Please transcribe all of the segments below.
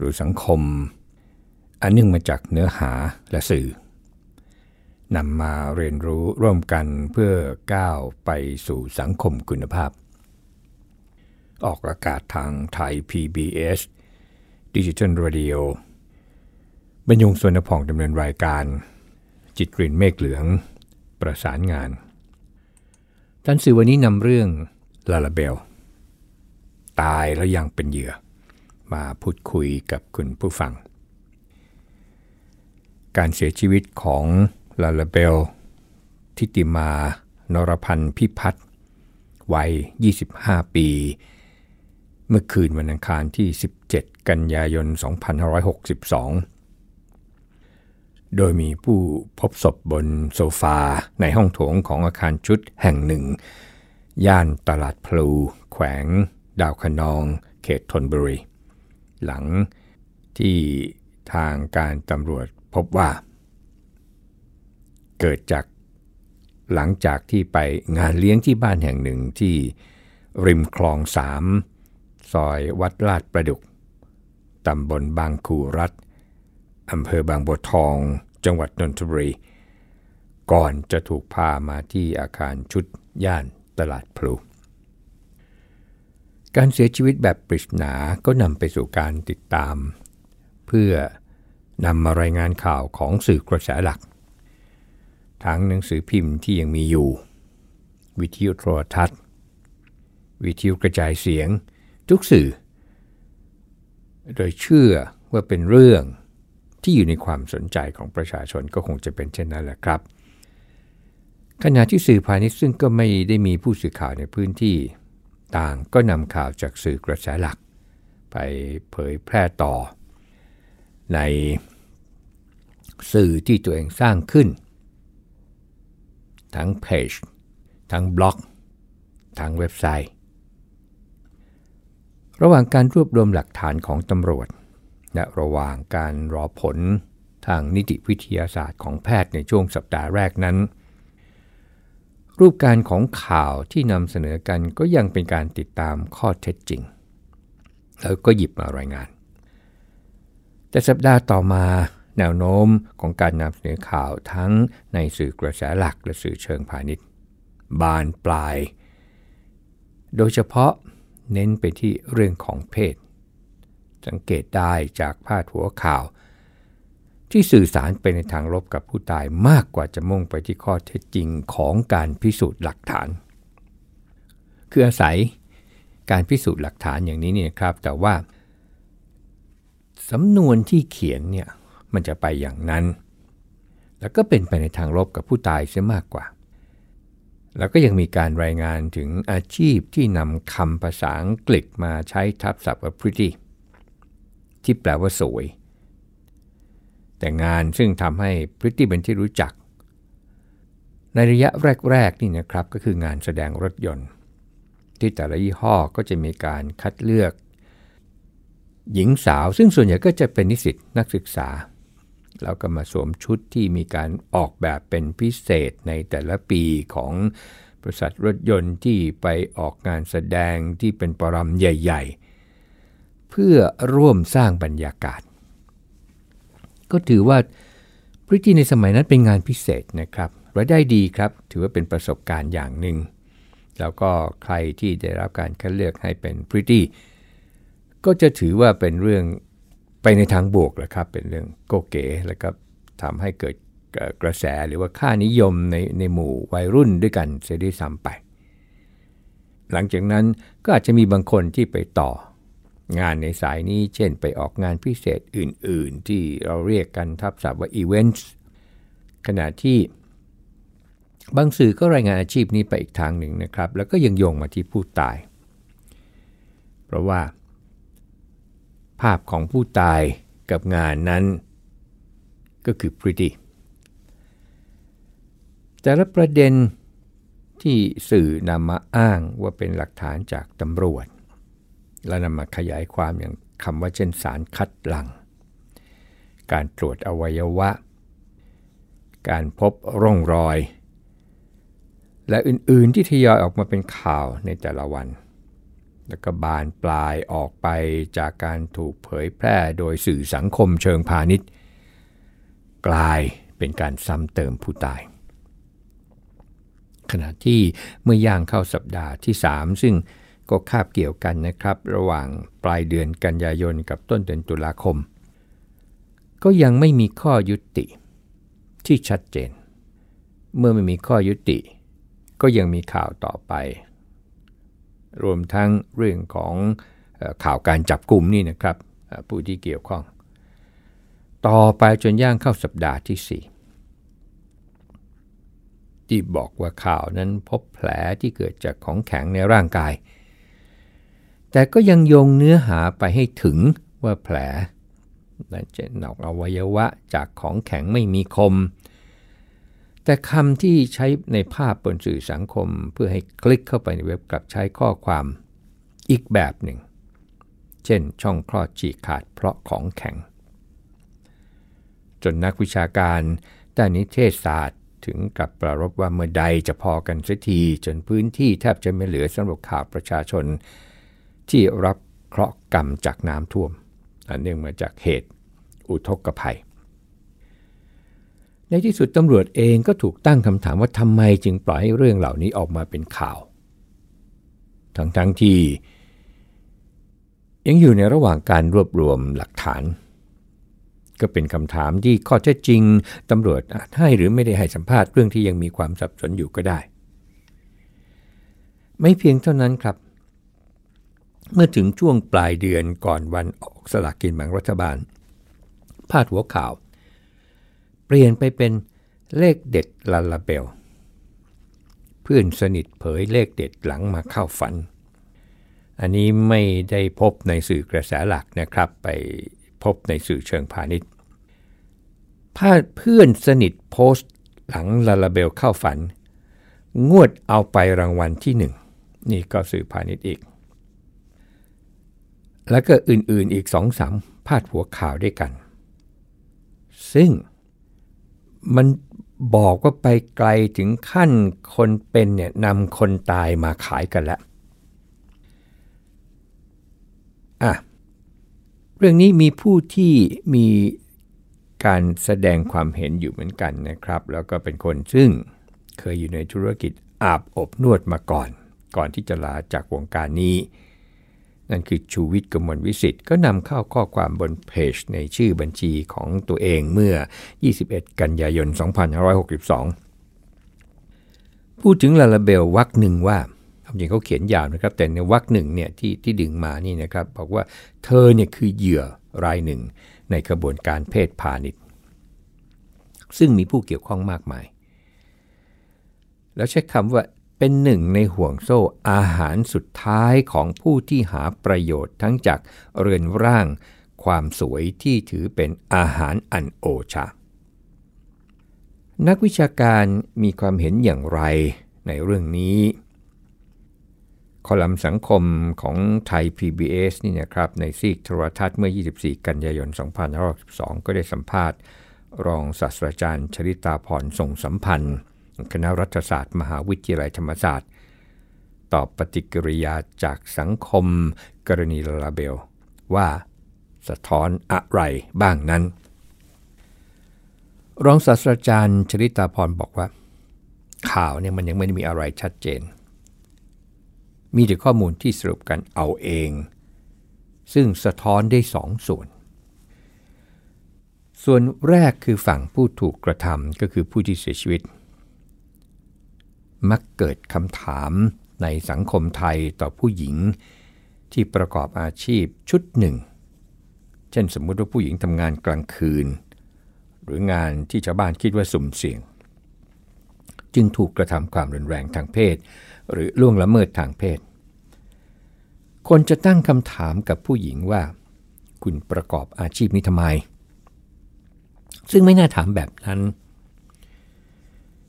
หรือสังคม อันเนื่องมาจากเนื้อหาและสื่อนำมาเรียนรู้ร่วมกันเพื่อก้าวไปสู่สังคมคุณภาพ ออกอากาศทางไทย PBS ดิจิทัล Radio บรรยงสวนพองดำเนินรายการ จิตกลิ่นเมฆเหลือง ประสานงาน ท่านสื่อวันนี้นำเรื่องลาลาเบล ตายแล้วยังเป็นเหยื่อ มาพูดคุยกับคุณผู้ฟัง การเสียชีวิตของลาลาเบล ทิติมานรพันธ์พิพัฒน์วัย 25 ปี เมื่อคืนวันอังคารที่ 17 กันยายน 2562 โดยมีผู้พบศพบนโซฟาในห้องโถงของอาคารชุดแห่งหนึ่ง ย่านตลาดพลู แขวง ดาวคะนอง เขตทนบุรี หลังที่ทางการตำรวจพบว่า เกิดจากหลังจากที่ไปงานเลี้ยงที่บ้านแห่งหนึ่งที่ริมคลองสามซอยวัดลาดประดุกตำบลบางคูรัฐอำเภอบางบัวทอง จังหวัดนนทบุรี ก่อนจะถูกพามาที่อาคารชุดย่านตลาดพลู การเสียชีวิตแบบปริศนาก็นำไปสู่การติดตาม เพื่อนำมารายงานข่าวของสื่อกระแสหลัก ทั้งหนังสือพิมพ์ที่ยังมีอยู่ วิทยุโทรทัศน์ วิทยุกระจายเสียง ทุกสื่อ โดยเชื่อว่าเป็นเรื่องที่อยู่ในความสนใจของประชาชนก็คงจะเป็นเช่นนั้นแหละครับขณะที่สื่อพาณิชย์ซึ่งก็ไม่ได้มีผู้สื่อข่าวในพื้นที่ ต่างก็นำข่าวจากสื่อกระแสหลัก ไปเผยแพร่ต่อ ในสื่อที่ตัวเองสร้างขึ้น ทั้งเพจทั้งบล็อก ทั้งเว็บไซต์ ระหว่างการรวบรวมหลักฐานของตำรวจ และระหว่างการรอผลทางนิติวิทยาศาสตร์ของแพทย์ในช่วงสัปดาห์แรกนั้น รูปการของข่าวที่นำเสนอกันก็ยังเป็นการติดตามข้อเท็จจริง แล้วก็หยิบมารายงาน แต่สัปดาห์ต่อมาแนวโน้มของการนำเสนอข่าวทั้งในสื่อกระแสหลักและสื่อเชิงพาณิชย์ บานปลาย โดยเฉพาะเน้นไปที่เรื่องของเพศ สังเกตได้จากพาดหัวข่าว ที่สื่อสารไปในทางลบกับผู้ตายมากกว่าจะมุ่งไปที่ข้อเท็จจริงของการพิสูจน์หลักฐาน คืออาศัยการพิสูจน์หลักฐานอย่างนี้เนี่ยครับ แต่ว่าสำนวนที่เขียนเนี่ยมันจะไปอย่างนั้น แล้วก็เป็นไปในทางลบกับผู้ตายเสียมากกว่า แล้วก็ยังมีการรายงานถึงอาชีพที่นำคำภาษาอังกฤษมาใช้ทับศัพท์ว่า pretty ที่แปลว่าสวย แต่งานซึ่งทำให้พริตตี้เป็นที่รู้จัก ในระยะแรกๆนี่นะครับก็คืองานแสดงรถยนต์ ที่แต่ละยี่ห้อก็จะมีการคัดเลือก หญิงสาวซึ่งส่วนใหญ่ก็จะเป็นนิสิตนักศึกษา แล้วก็มาสวมชุดที่มีการออกแบบเป็นพิเศษในแต่ละปีของบริษัทรถยนต์ที่ไปออกงานแสดงที่เป็นปรำใหญ่ ๆ เพื่อร่วมสร้างบรรยากาศ ก็ถือว่าพริตตี้ในสมัยนั้นเป็นงานพิเศษนะครับรายได้ดีครับ ถือว่าเป็นประสบการณ์อย่างหนึ่ง แล้วก็ใครที่ได้รับการคัดเลือกให้เป็นพริตตี้ก็จะถือว่าเป็นเรื่องไปในทางบวกแหละครับ เป็นเรื่องโกเก๋แล้วก็ทำให้เกิดกระแสหรือว่าค่านิยมในในหมู่วัยรุ่นด้วยกันเสียด้วยซ้ำไป หลังจากนั้นก็อาจจะมีบางคนที่ไปต่อ งานในสายนี้เช่นไปออกงานพิเศษอื่น ๆ ที่เราเรียกกันทับศัพท์ว่าอีเวนต์ขณะที่บางสื่อก็รายงานอาชีพนี้ไปอีกทางหนึ่งนะครับ แล้วก็ยังโยงมาที่ผู้ตาย เพราะว่า ภาพของผู้ตายกับงานนั้นก็คือ pretty แต่ละประเด็นที่สื่อนำมาอ้างว่าเป็นหลักฐานจากตำรวจ และนำมาขยายความอย่างคำว่าเช่นสารคัดหลังการตรวจอวัยวะ การพบร่องรอย และอื่นๆที่ทยอยออกมาเป็นข่าวในแต่ละวัน แล้วก็บานปลายออกไปจากการถูกเผยแพร่โดยสื่อสังคมเชิงพาณิชย์ กลายเป็นการซ้ำเติมผู้ตายขณะที่เมื่อย่างเข้าสัปดาห์ที่ 3 ซึ่ง ก็คาบเกี่ยวกันนะครับ ระหว่างปลายเดือนกันยายนกับต้นเดือนตุลาคม ก็ยังไม่มีข้อยุติที่ชัดเจน เมื่อไม่มีข้อยุติ ก็ยังมีข่าวต่อไป รวมทั้งเรื่องของข่าวการจับกลุ่มนี่นะครับ ผู้ที่เกี่ยวข้อง ต่อไปจนย่างเข้าสัปดาห์ที่ 4ที่บอกว่าข่าวนั้นพบแผลที่เกิดจากของแข็งในร่างกาย แต่ก็ยังโยงเนื้อหาไปให้ถึงว่าแผลนั่นจะนอกอวัยวะจากของแข็งไม่มีคม แต่คำที่ใช้ในภาพบนสื่อสังคมเพื่อให้คลิกเข้าไปในเว็บกลับใช้ข้อความอีกแบบหนึ่ง เช่นช่องคลอดฉีกขาดเพราะของแข็ง จนนักวิชาการด้านนิเทศศาสตร์ถึงกับประรบว่าเมื่อใดจะพอกันสักทีจนพื้นที่แทบจะไม่เหลือสำหรับข่าวประชาชน ที่รับเคราะห์กรรมจากน้ำท่วม อันเนื่องมาจากเหตุอุทกภัย ในที่สุดตำรวจเองก็ถูกตั้งคำถามว่าทำไมจึงปล่อยให้เรื่องเหล่านี้ออกมาเป็นข่าว ทั้งๆทที่ ยังอยู่ในระหว่างการรวบรวมหลักฐาน ก็เป็นคำถามที่ข้อเท็จจริงตำรวจให้หรือไม่ได้ให้สัมภาษณ์เรื่องที่ยังมีความสับสนอยู่ก็ได้ ไม่เพียงเท่านั้นครับ เมื่อถึงช่วงปลายเดือนก่อนวันออกสลากกินแบ่งรัฐบาล พาดหัวข่าว เปลี่ยนไปเป็นเลขเด็ดลาลาเบล เพื่อนสนิทเผยเลขเด็ดหลังมาเข้าฝัน อันนี้ไม่ได้พบในสื่อกระแสหลักนะครับ ไปพบในสื่อเชิงพาณิชย์พาเพื่อนสนิทโพสต์หลังลาลาเบลเข้าฝัน งวดเอาไปรางวัลที่หนึ่งนี่ก็สื่อพาณิชย์อีก แล้วก็อื่นๆอีกสองสามพาดหัวข่าวด้วยกัน ซึ่งมันบอกว่าไปไกลถึงขั้นคนเป็นเนี่ยนำคนตายมาขายกันแล้วอะเรื่องนี้มีผู้ที่มีการแสดงความเห็นอยู่เหมือนกันนะครับ แล้วก็เป็นคนซึ่งเคยอยู่ในธุรกิจอาบอบนวดมาก่อน ก่อนที่จะลาจากวงการนี้ นั่นคือชูวิทย์กมลวิสิทธ์ก็นำเข้าข้อความบนเพจในชื่อบัญชีของตัวเองเมื่อ 21 กันยายน 2562 พูดถึงลาลาเบลวักหนึ่งว่าจริงเขาเขียนยาวนะครับ แต่ในวรรคหนึ่งเนี่ยที่ที่ดึงมานี่นะครับ บอกว่าเธอเนี่ยคือเหยื่อรายหนึ่งในกระบวนการเพศพาณิชย์ ซึ่งมีผู้เกี่ยวข้องมากมาย แล้วใช้คำว่า เป็นหนึ่งในห่วงโซ่อาหารสุดท้ายของผู้ที่หาประโยชน์ทั้งจากเรือนร่าง ความสวยที่ถือเป็นอาหารอันโอชา นักวิชาการมีความเห็นอย่างไรในเรื่องนี้ คอลัมน์สังคมของไทย PBS นี่นะครับในซีกโทรทัศน์เมื่อ 24 กันยายน 2512ก็ได้สัมภาษณ์ รองศาสตราจารย์ชริตาพรส่งสัมพันธ์ คณะรัฐศาสตร์ มหาวิทยาลัยธรรมศาสตร์ ตอบปฏิกิริยาจากสังคมกรณีลาลาเบล ว่าสะท้อนอะไรบ้างนั้น รองศาสตราจารย์ชริตาพรบอกว่า ข่าวเนี่ยมันยังไม่ได้มีอะไรชัดเจน มีแต่ข้อมูลที่สรุปกันเอาเอง ซึ่งสะท้อนได้สองส่วนส่วนแรกคือฝั่งผู้ถูกกระทำก็คือผู้ที่เสียชีวิต มักเกิดคำถามในสังคมไทยต่อผู้หญิง ที่ประกอบอาชีพชุดหนึ่ง เช่นสมมุติว่าผู้หญิงทำงานกลางคืน หรืองานที่ชาวบ้านคิดว่าสุ่มเสี่ยง จึงถูกกระทำความรุนแรงทางเพศ หรือล่วงละเมิดทางเพศ คนจะตั้งคำถามกับผู้หญิงว่า คุณประกอบอาชีพนี้ทำไม ซึ่งไม่น่าถามแบบนั้น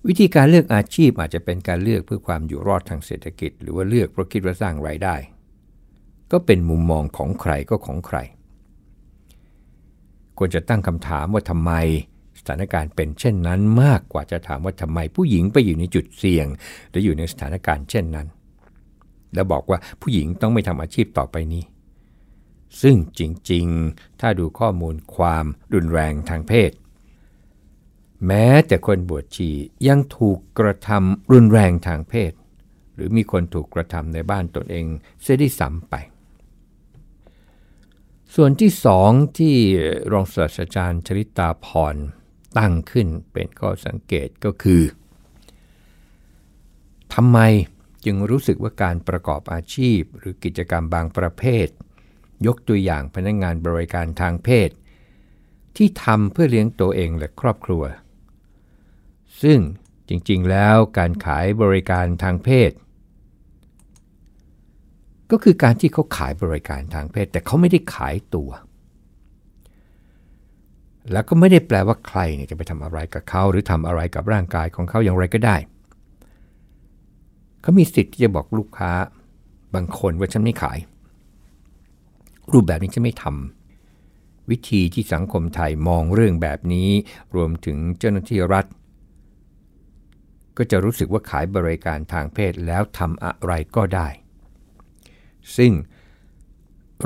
วิธีการเลือกอาชีพอาจจะเป็นการเลือกเพื่อความอยู่รอดทางเศรษฐกิจ หรือว่าเลือกเพราะคิดว่าสร้างไรายได้ ก็เป็นมุมมองของใครก็ของใคร ควรจะตั้งคำถามว่าทำไมสถานการณ์เป็นเช่นนั้นมากกว่าจะถามว่าทำไมผู้หญิงไปอยู่ในจุดเสี่ยง หรืออยู่ในสถานการณ์เช่นนั้น แล้วบอกว่าผู้หญิงต้องไม่ทำอาชีพต่อไปนี้ ซึ่งจริงๆ ถ้าดูข้อมูลความรุนแรงทางเพศ แม้แต่คนบวชชียังถูกกระทำรุนแรงทางเพศ หรือมีคนถูกกระทำในบ้านตนเองเสียด้ซ้ำไป ส่วนที่สองที่รองศาสตราจารย์ชริตาพรตั้งขึ้นเป็นข้อสังเกตก็คือทำไมจึงรู้สึกว่าการประกอบอาชีพ หรือกิจกรรมบางประเภท ยกตัวอย่างพนักงงานบริการทางเพศ ที่ทำเพื่อเลี้ยงตัวเองและครอบครัว ซึ่งจริงๆ แล้วการขายบริการทางเพศ ก็คือการที่เขาขายบริการทางเพศ แต่เขาไม่ได้ขายตัว แล้วก็ไม่ได้แปลว่าใครเนี่ยจะไปทำอะไรกับเขาหรือทำอะไรกับร่างกายของเขาอย่างไรก็ได้ เขามีสิทธิ์ที่จะบอกลูกค้าบางคนว่าฉันไม่ขาย รูปแบบนี้จะไม่ทำวิธีที่สังคมไทยมองเรื่องแบบนี้ รวมถึงเจ้าหน้าที่รัฐ ก็จะรู้สึกว่าขายบริการทางเพศแล้วทำอะไรก็ได้ ซึ่ง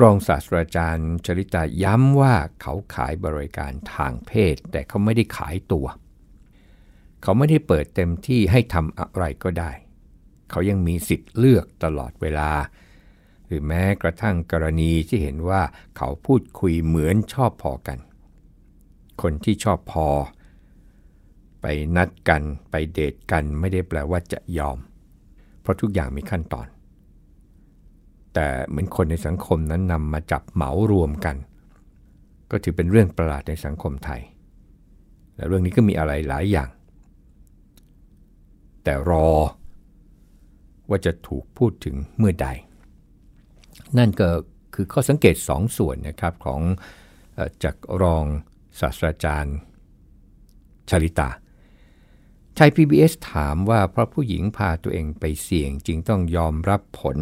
รองศาสตราจารย์ชริตาย้ำว่าเขาขายบริการทางเพศ แต่เขาไม่ได้ขายตัว เขาไม่ได้เปิดเต็มที่ให้ทำอะไรก็ได้ เขายังมีสิทธิ์เลือกตลอดเวลา หรือแม้กระทั่งกรณีที่เห็นว่าเขาพูดคุยเหมือนชอบพอกัน คนที่ชอบพอ ไปนัดกันไปเดทกันไม่ได้แปลว่าจะยอม เพราะทุกอย่างมีขั้นตอน แต่เหมือนคนในสังคมนั้นนำมาจับเหมารวมกัน ก็ถือเป็นเรื่องประหลาดในสังคมไทย และเรื่องนี้ก็มีอะไรหลายอย่าง แต่รอว่าจะถูกพูดถึงเมื่อใด นั่นก็คือข้อสังเกตสองส่วนนะครับของจากรองศาสตราจารย์ชลิตา ไทย PBS ถามว่าเพราะผู้หญิงพาตัวเองไปเสี่ยงจึงต้องยอมรับผล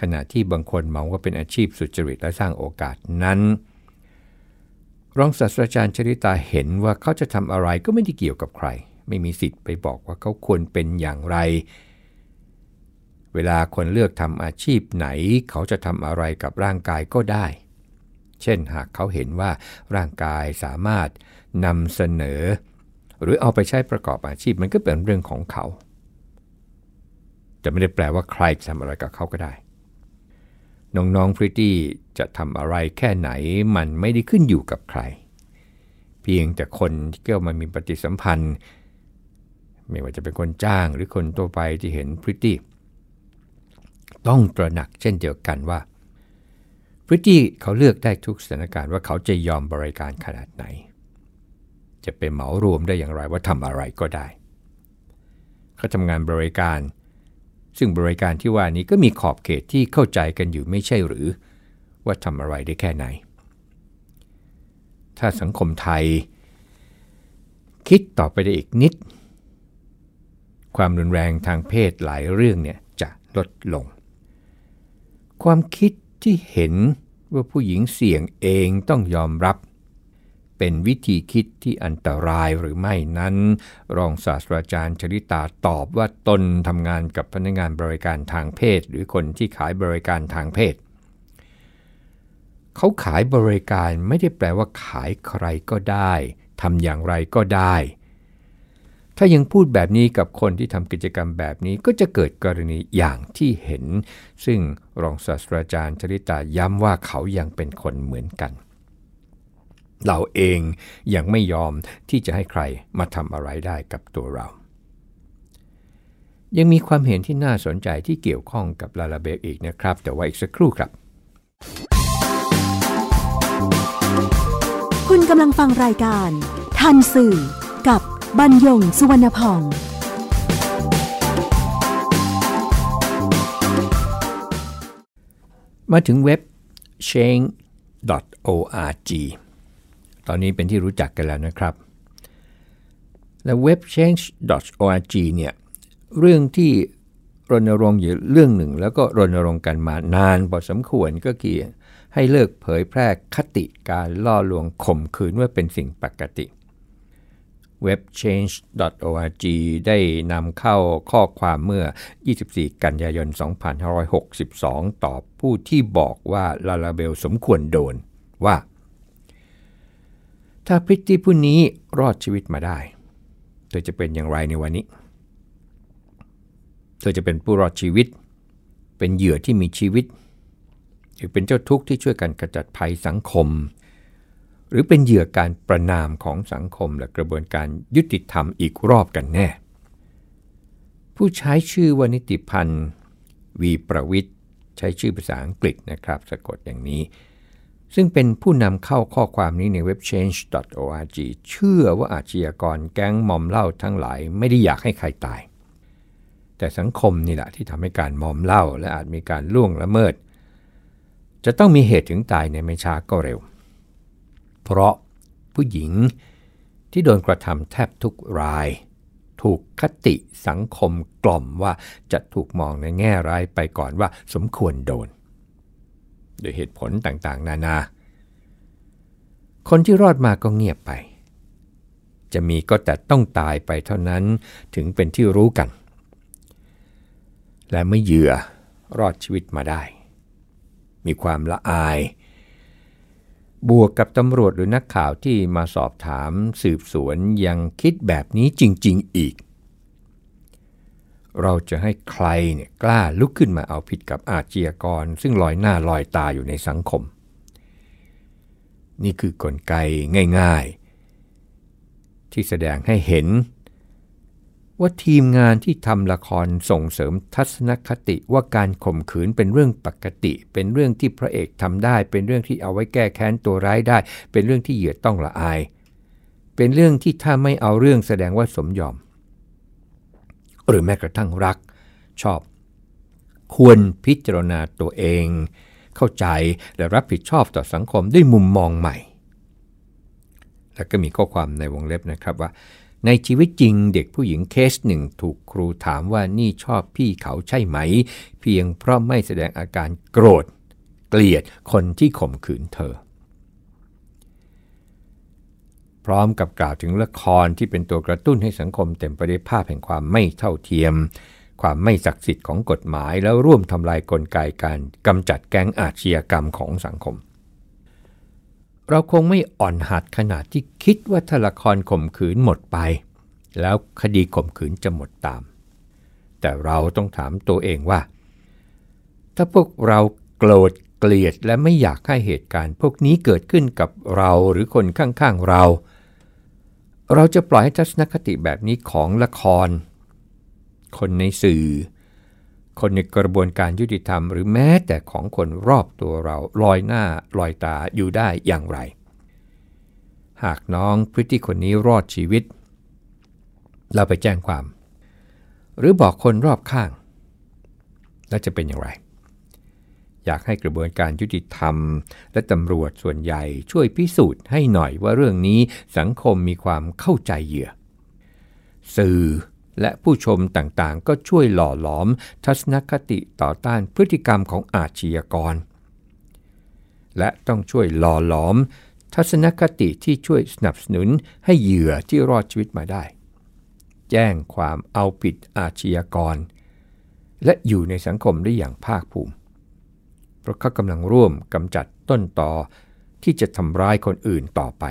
ขณะที่บางคนมองว่าเป็นอาชีพสุจริตและสร้างโอกาสนั้นรองศาสตราจารย์ชริตาเห็นว่าเขาจะทำอะไรก็ไม่ได้เกี่ยวกับใคร ไม่มีสิทธิ์ไปบอกว่าเขาควรเป็นอย่างไร เวลาคนเลือกทำอาชีพไหน เขาจะทำอะไรกับร่างกายก็ได้ เช่นหากเขาเห็นว่าร่างกายสามารถนำเสนอ หรือเอาไปใช้ประกอบอาชีพมันก็เป็นเรื่องของเขา จะไม่ได้แปลว่าใครจะทำอะไรกับเขาก็ได้ น้องๆพริตตี้จะทำอะไรแค่ไหนมันไม่ได้ขึ้นอยู่กับใคร เพียงแต่คนที่เกี่ยวมันมีปฏิสัมพันธ์ ไม่ว่าจะเป็นคนจ้างหรือคนตัวไปที่เห็นพริตตี้ต้องตระหนักเช่นเดียวกันว่าพริตตี้เขาเลือกได้ทุกสถานการณ์ว่าเขาจะยอมบริการขนาดไหน จะเป็นเหมารวมได้อย่างไรว่าทำอะไรก็ได้ เขาทำงานบริการ ซึ่งบริการที่ว่านี้ก็มีขอบเขตที่เข้าใจกันอยู่ไม่ใช่หรือ ว่าทำอะไรได้แค่ไหน ถ้าสังคมไทย คิดต่อไปได้อีกนิด ความรุนแรงทางเพศหลายเรื่องเนี่ยจะลดลง ความคิดที่เห็นว่าผู้หญิงเสี่ยงเองต้องยอมรับ เป็นวิธีคิดที่อันตรายหรือไม่นั้น รองศาสตราจารย์ชริตาตอบว่าตนทำงานกับพนักงานบริการทางเพศ หรือคนที่ขายบริการทางเพศ เขาขายบริการไม่ได้แปลว่าขายใครก็ได้ทำอย่างไรก็ได้ ถ้ายังพูดแบบนี้กับคนที่ทำกิจกรรมแบบนี้ก็จะเกิดกรณีอย่างที่เห็น ซึ่งรองศาสตราจารย์ชริตาย้ำว่าเขายังเป็นคนเหมือนกัน เราเองยังไม่ยอมที่จะให้ใครมาทำอะไรได้กับตัวเรา ยังมีความเห็นที่น่าสนใจที่เกี่ยวข้องกับลาลาเบลอีกนะครับ แต่ว่าอีกสักครู่ครับ คุณกำลังฟังรายการ ทันสื่อ กับบรรยงสุวรรณพองมาถึงเว็บ Change webchange.org ตอนนี้เป็นที่รู้จักกันแล้วนะครับ และ webchange.org เนี่ยเรื่องที่รณรงค์อยู่เรื่องหนึ่ง แล้วก็รณรงค์กันมานานพอสมควรก็คือให้เลิกเผยแพร่คติการล่อลวงข่มขืนว่าเป็นสิ่งปกติ webchange.org ได้นำเข้าข้อความเมื่อ 24 กันยายน 2562 ต่อผู้ที่บอกว่าลาลาเบลสมควรโดนว่า ถ้าพริตตี้ผู้นี้รอดชีวิตมาได้ เธอจะเป็นอย่างไรในวันนี้ เธอจะเป็นผู้รอดชีวิต เป็นเหยื่อที่มีชีวิต หรือเป็นเจ้าทุกข์ที่ช่วยกันกระจัดภัยสังคม หรือเป็นเหยื่อการประนามของสังคมและกระบวนการยุติธรรมอีกรอบกันแน่ ผู้ใช้ชื่อวนิติพันธ์วีประวิทย์ใช้ชื่อภาษาอังกฤษนะครับ สะกดอย่างนี้ ซึ่งเป็นผู้นำเข้าข้อความนี้ในเว็บ change.org เชื่อว่าอาชญากรแก๊งมอมเหล้าทั้งหลายไม่ได้อยากให้ใครตาย แต่สังคมนี่แหละที่ทำให้การมอมเหล้าและอาจมีการล่วงละเมิด จะต้องมีเหตุถึงตายในไม่ช้าก็เร็ว เพราะผู้หญิงที่โดนกระทำแทบทุกราย ถูกคติสังคมกล่อมว่าจะถูกมองในแง่ร้ายไปก่อนว่าสมควรโดน โดยเหตุผลต่างๆ นานา คนที่รอดมาก็เงียบไป จะมีก็แต่ต้องตายไปเท่านั้นถึงเป็นที่รู้กัน และเมื่อเหยื่อรอดชีวิตมาได้ มีความละอาย บวกกับตำรวจหรือนักข่าวที่มาสอบถามสืบสวนยังคิดแบบนี้จริง ๆ อีก เราจะให้ใครเนี่ยกล้าลุกขึ้นมาเอาผิดกับอาชญากร ซึ่งลอยหน้าลอยตาอยู่ในสังคม นี่คือกลไกง่ายๆ ที่แสดงให้เห็น ว่าทีมงานที่ทำละครส่งเสริมทัศนคติว่าการข่มขืนเป็นเรื่องปกติ เป็นเรื่องที่พระเอกทำได้ เป็นเรื่องที่เอาไว้แก้แค้นตัวร้ายได้ เป็นเรื่องที่เหยื่อต้องละอาย เป็นเรื่องที่ถ้าไม่เอาเรื่องแสดงว่าสมยอม หรือแม้กระทั่งรักชอบ ควรพิจารณาตัวเอง เข้าใจและรับผิดชอบต่อสังคมด้วยมุมมองใหม่ แล้วก็มีข้อความในวงเล็บนะครับว่า ในชีวิตจริงเด็กผู้หญิงเคสหนึ่งถูกครูถามว่านี่ชอบพี่เขาใช่ไหม เพียงเพราะไม่แสดงอาการโกรธ เกลียดคนที่ข่มขืนเธอ พ ร้อมกับกล่าวถึงละครที่เป็นตัวกระตุ้นให้สังคมเต็มไปด้วยภาพแห่งความไม่เท่าเทียม ความไม่ศักดิ์สิทธิ์ของกฎหมาย แล้วร่วมทำลายกลไกการกำจัดแก๊งอาชญากรรมของสังคม เราคงไม่อ่อนหัดขนาดที่คิดว่าถ้าละครข่มขืนหมดไป แล้วคดีข่มขืนจะหมดตาม แต่เราต้องถามตัวเองว่า ถ้าพวกเราโกรธเกลียดและไม่อยากให้เหตุการณ์ พวกนี้เกิดขึ้นกับเราหรือคนข้างๆเรา เราจะปล่อยให้ทัศนคติแบบนี้ของละคร คนในสื่อ คนในกระบวนการยุติธรรม หรือแม้แต่ของคนรอบตัวเราลอยหน้าลอยตาอยู่ได้อย่างไร หากน้องพริตตี้คนนี้รอดชีวิต เราไปแจ้งความ หรือบอกคนรอบข้าง แล้วจะเป็นอย่างไร อยากให้กระบวนการยุติธรรม และตำรวจส่วนใหญ่ช่วยพิสูจน์ให้หน่อยว่าเรื่องนี้สังคมมีความเข้าใจเหยื่อ สื่อและผู้ชมต่างๆ ก็ช่วยหล่อหลอมทัศนคติต่อต้านพฤติกรรมของอาชญากร และต้องช่วยหล่อหลอม ทัศนคติที่ช่วยสนับสนุนให้เหยื่อที่รอดชีวิตมาได้ แจ้งความเอาผิดอาชญากร และอยู่ในสังคมได้อย่างภาคภูมิ เพราะเขากำลังร่วมกำจัดต้นตอที่จะทำร้ายคนอื่นต่อไป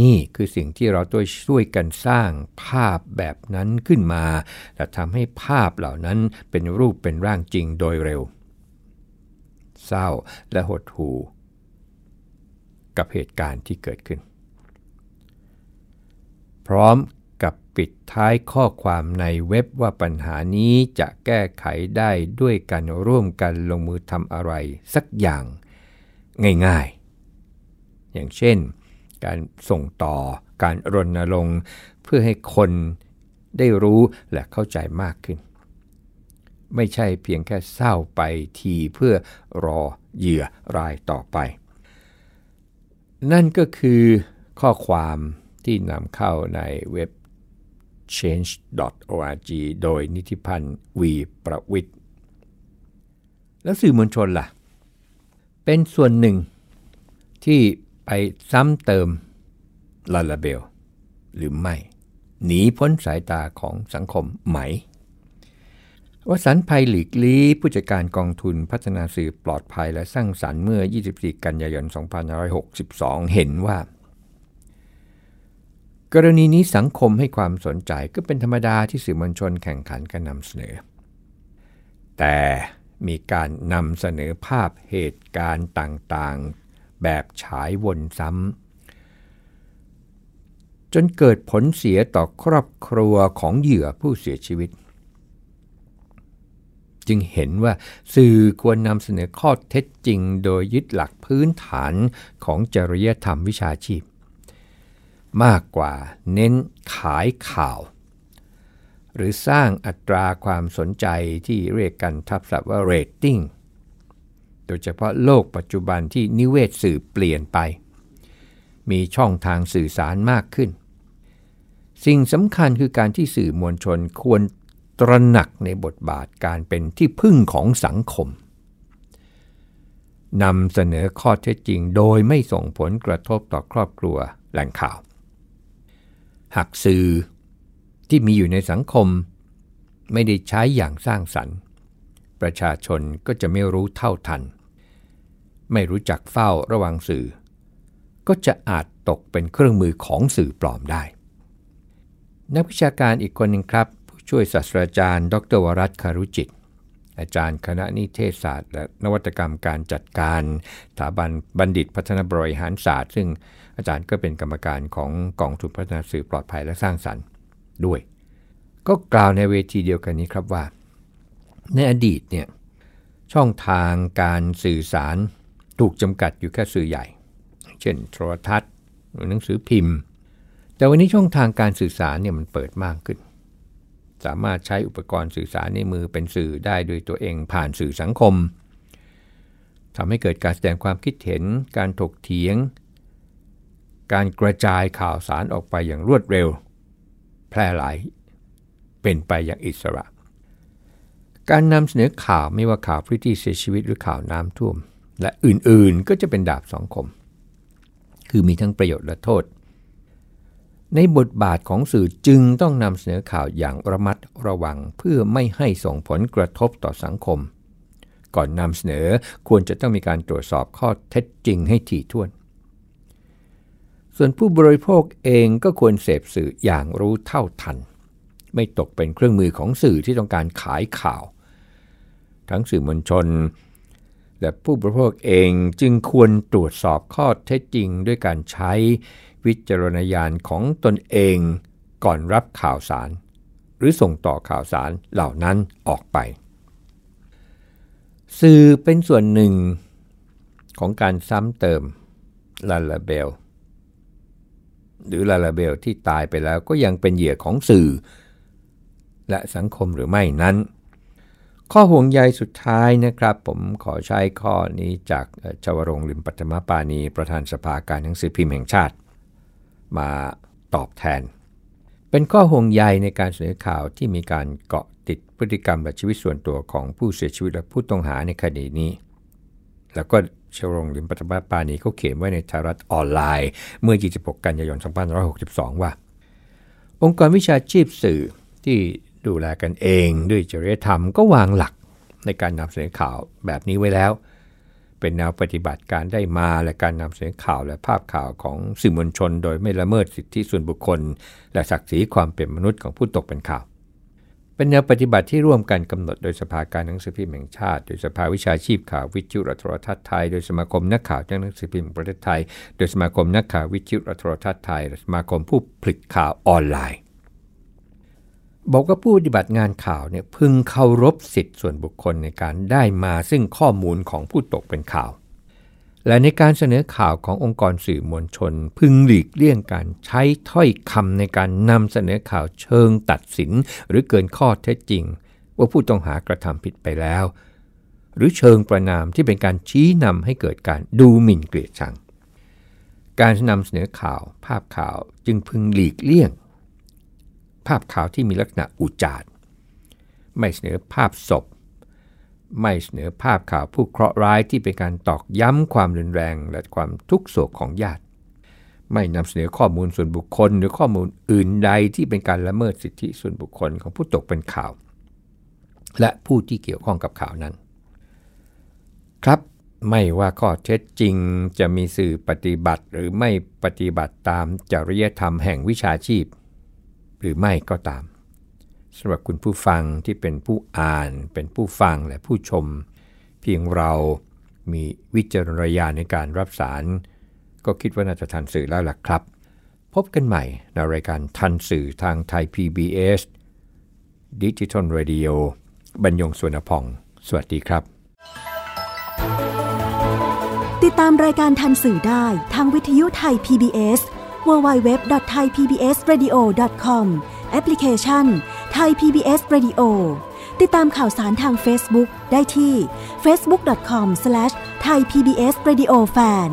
นี่คือสิ่งที่เราต้องช่วยกันสร้างภาพแบบนั้นขึ้นมาและทำให้ภาพเหล่านั้นเป็นรูปเป็นร่างจริงโดยเร็ว เศร้าและหดหู่กับเหตุการณ์ที่เกิดขึ้น พร้อม ปิดท้ายข้อความในเว็บว่าปัญหานี้จะแก้ไขได้ด้วยการร่วมกันลงมือทำอะไรสักอย่างง่ายๆ อย่างเช่น การส่งต่อการรณรงค์เพื่อให้คนได้รู้และเข้าใจมากขึ้น ไม่ใช่เพียงแค่เศร้าไปทีเพื่อรอเหยื่อรายต่อไป นั่นก็คือข้อความที่นำเข้าในเว็บ change.org โดยนิติพันธ์วีประวิทย์แล้วสื่อมวลชนล่ะ เป็นส่วนหนึ่งที่ไปซ้ำเติมลาลาเบล หรือไม่ หนีพ้นสายตาของสังคมไหมวสันภัยหลีกลีผู้จัดการกองทุนพัฒนาสื่อปลอดภัยและสร้างสรรค์เมื่อ 24 กันยายน 2562 เห็นว่า กรณีนี้สังคมให้ความสนใจก็เป็นธรรมดาที่สื่อมวลชนแข่งขันกันนำเสนอ แต่มีการนำเสนอภาพเหตุการณ์ต่างๆ แบบฉายวนซ้ำจนเกิดผลเสียต่อครอบครัวของเหยื่อผู้เสียชีวิต จึงเห็นว่าสื่อควรนำเสนอข้อเท็จจริงโดยยึดหลักพื้นฐานของจริยธรรมวิชาชีพ มากกว่าเน้นขายข่าว หรือสร้างอัตราความสนใจที่เรียกกันทับศัพท์ว่าเรตติ้งโดยเฉพาะโลกปัจจุบันที่นิเวศสื่อเปลี่ยนไป มีช่องทางสื่อสารมากขึ้น สิ่งสำคัญคือการที่สื่อมวลชนควรตระหนักในบทบาทการเป็นที่พึ่งของสังคมนำเสนอข้อเท็จจริงโดยไม่ส่งผลกระทบต่อครอบครัวแหล่งข่าว หากสื่อที่มีอยู่ในสังคม ไม่ได้ใช้อย่างสร้างสรรค์ ประชาชนก็จะไม่รู้เท่าทัน ไม่รู้จักเฝ้าระวังสื่อ ก็จะอาจตกเป็นเครื่องมือของสื่อปลอมได้ นักวิชาการอีกคนหนึ่งครับ ผู้ช่วยศาสตราจารย์ ดรวรัตคารุจิต อาจารย์คณะนิเทศศาสตร์ และนวัตกรรมการจัดการสถาบันบัณฑิตพัฒนาบริหารศาสตร์ ซึ่ง อาจารย์ก็เป็นกรรมการของกองทุนพัฒนาสื่อปลอดภัยและสร้างสรรค์ด้วย ก็กล่าวในเวทีเดียวกันนี้ครับว่า ในอดีตเนี่ยช่องทางการสื่อสารถูกจำกัดอยู่แค่สื่อใหญ่ เช่นโทรทัศน์หรือหนังสือพิมพ์ แต่วันนี้ช่องทางการสื่อสารเนี่ยมันเปิดมากขึ้น สามารถใช้อุปกรณ์สื่อสารในมือเป็นสื่อได้โดยตัวเองผ่านสื่อสังคมทำให้เกิดการแสดงความคิดเห็น การถกเถียง การกระจายข่าวสารออกไปอย่างรวดเร็ว แพร่หลาย เป็นไปอย่างอิสระ การนำเสนอข่าวไม่ว่าข่าวพริตี้เสียชีวิตหรือข่าวน้ำท่วม และอื่นๆก็จะเป็นดาบสองคม คือมีทั้งประโยชน์และโทษ ในบทบาทของสื่อจึงต้องนำเสนอข่าวอย่างระมัดระวังเพื่อไม่ให้ส่งผลกระทบต่อสังคม ก่อนนำเสนอควรจะต้องมีการตรวจสอบข้อเท็จจริงให้ถี่ถ้วน ส่วนผู้บริโภคเองก็ควรเสพสื่ออย่างรู้เท่าทัน ไม่ตกเป็นเครื่องมือของสื่อที่ต้องการขายข่าว ทั้งสื่อมวลชน และผู้บริโภคเองจึงควรตรวจสอบข้อเท็จจริงด้วยการใช้วิจารณญาณของตนเองก่อนรับข่าวสาร หรือส่งต่อข่าวสารเหล่านั้นออกไป สื่อเป็นส่วนหนึ่งของการซ้ำเติมลาลาเบล หรือลาลาเบลที่ตายไปแล้วก็ยังเป็นเหยื่อของสื่อ และสังคมหรือไม่นั้น ข้อห่วงใยสุดท้ายนะครับ ผมขอใช้ข้อนี้จากชวรงลิมปัตมปานีประธานสภาการหนังสือพิมพ์แห่งชาติ มาตอบแทน เป็นข้อห่วงใยในการเสนอข่าวที่มีการเกาะติดพฤติกรรมและชีวิตส่วนตัวของผู้เสียชีวิตและผู้ต้องหาในคดีนี้ แล้วก็ ชรงลิมปัตบาปานีเขาเขียนไว้ในทารัฐออนไลน์ เมื่อ 26 กันยายน 2562 ว่า องค์กรวิชาชีพสื่อที่ดูแลกันเองด้วยจริยธรรมก็วางหลักในการนำเสนอข่าวแบบนี้ไว้แล้ว เป็นแนวปฏิบัติการได้มาและการนำเสนอข่าวและภาพข่าวของสื่อมวลชน โดยไม่ละเมิดสิทธิส่วนบุคคล และศักดิ์ศรีความเป็นมนุษย์ของผู้ตกเป็นข่าว เป็นแนวปฏิบัติที่ร่วมกันกำหนดโดยสภาการหนังสือพิมพ์แห่งชาติ โดยสภาวิชาชีพข่าววิจิตรโทรทัศน์ไทย โดยสมาคมนักข่าวจากหนังสือพิมพ์ประเทศไทย โดยสมาคมนักข่าววิจิตรโทรทัศน์ไทยสมาคมผู้ผลิตข่าวออนไลน์ บอกว่าผู้ปฏิบัติงานข่าวเนี่ยพึงเคารพสิทธิส่วนบุคคลในการได้มาซึ่งข้อมูลของผู้ตกเป็นข่าว และในการเสนอข่าวขององค์กรสื่อมวลชน พึงหลีกเลี่ยงการใช้ถ้อยคำในการนำเสนอข่าวเชิงตัดสิน หรือเกินข้อเท็จจริง ว่าผู้ต้องหากระทำผิดไปแล้ว หรือเชิงประนามที่เป็นการชี้นำให้เกิดการดูหมิ่นเกลียดชัง การนำเสนอข่าวภาพข่าวจึงพึงหลีกเลี่ยง ภาพข่าวที่มีลักษณะอุจารไม่เสนอภาพศพ ไม่เสนอภาพข่าวผู้เคราะห์ร้ายที่เป็นการตอกย้ำความรุนแรงและความทุกโศกของญาติ ไม่นำเสนอข้อมูลส่วนบุคคล หรือข้อมูลอื่นใดที่เป็นการละเมิดสิทธิส่วนบุคคลของผู้ตกเป็นข่าว และผู้ที่เกี่ยวข้องกับข่าวนั้น ครับไม่ว่าข้อเท็จจริงจะมีสื่อปฏิบัติหรือไม่ปฏิบัติตามจริยธรรมแห่งวิชาชีพ หรือไม่ก็ตาม สำหรับคุณผู้ฟังที่เป็นผู้อ่าน เป็นผู้ฟังและผู้ชม เพียงเรามีวิจารณญาณในการรับสาร ก็คิดว่าน่าจะทันสื่อแล้วล่ะครับ พบกันใหม่ในรายการทันสื่อทางไทย PBS Digital Radio บรรยงสวนพอง สวัสดีครับ ติดตามรายการทันสื่อได้ทางวิทยุไทย PBS www.thaipbsradio.com แอปพลิเคชัน ย PBS Radio ติดตามข่าวสารทาง Facebook ได้ที่ facebook.com/thaipbsradiofan